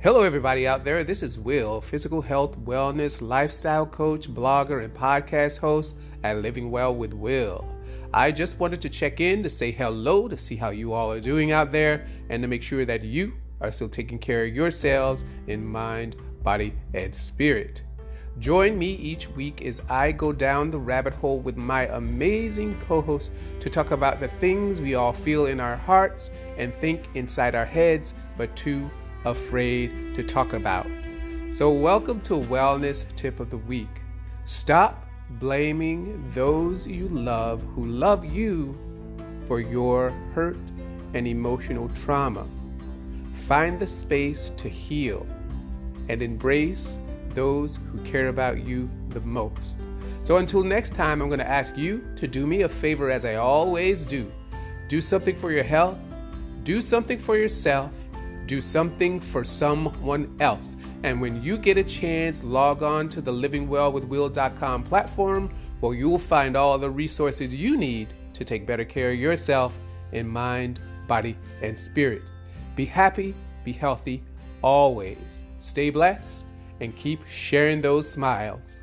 Hello, everybody out there. This is Will, physical health, wellness, lifestyle coach, blogger, and podcast host at Living Well with Will. I just wanted to check in to say hello, to see how you all are doing out there, and to make sure that you are still taking care of yourselves in mind, body, and spirit. Join me each week as I go down the rabbit hole with my amazing co host to talk about the things we all feel in our hearts and think inside our heads, but too afraid to talk about. So, welcome to Wellness Tip of the Week. Stop blaming those you love who love you for your hurt and emotional trauma. Find the space to heal and embrace those who care about you the most. So until next time, I'm going to ask you to do me a favor as I always do. Do something for your health, do something for yourself, do something for someone else. And when you get a chance, log on to the livingwellwithwil.com platform where you'll find all the resources you need to take better care of yourself in mind, body, and spirit. Be happy, be healthy, always. Stay blessed and keep sharing those smiles.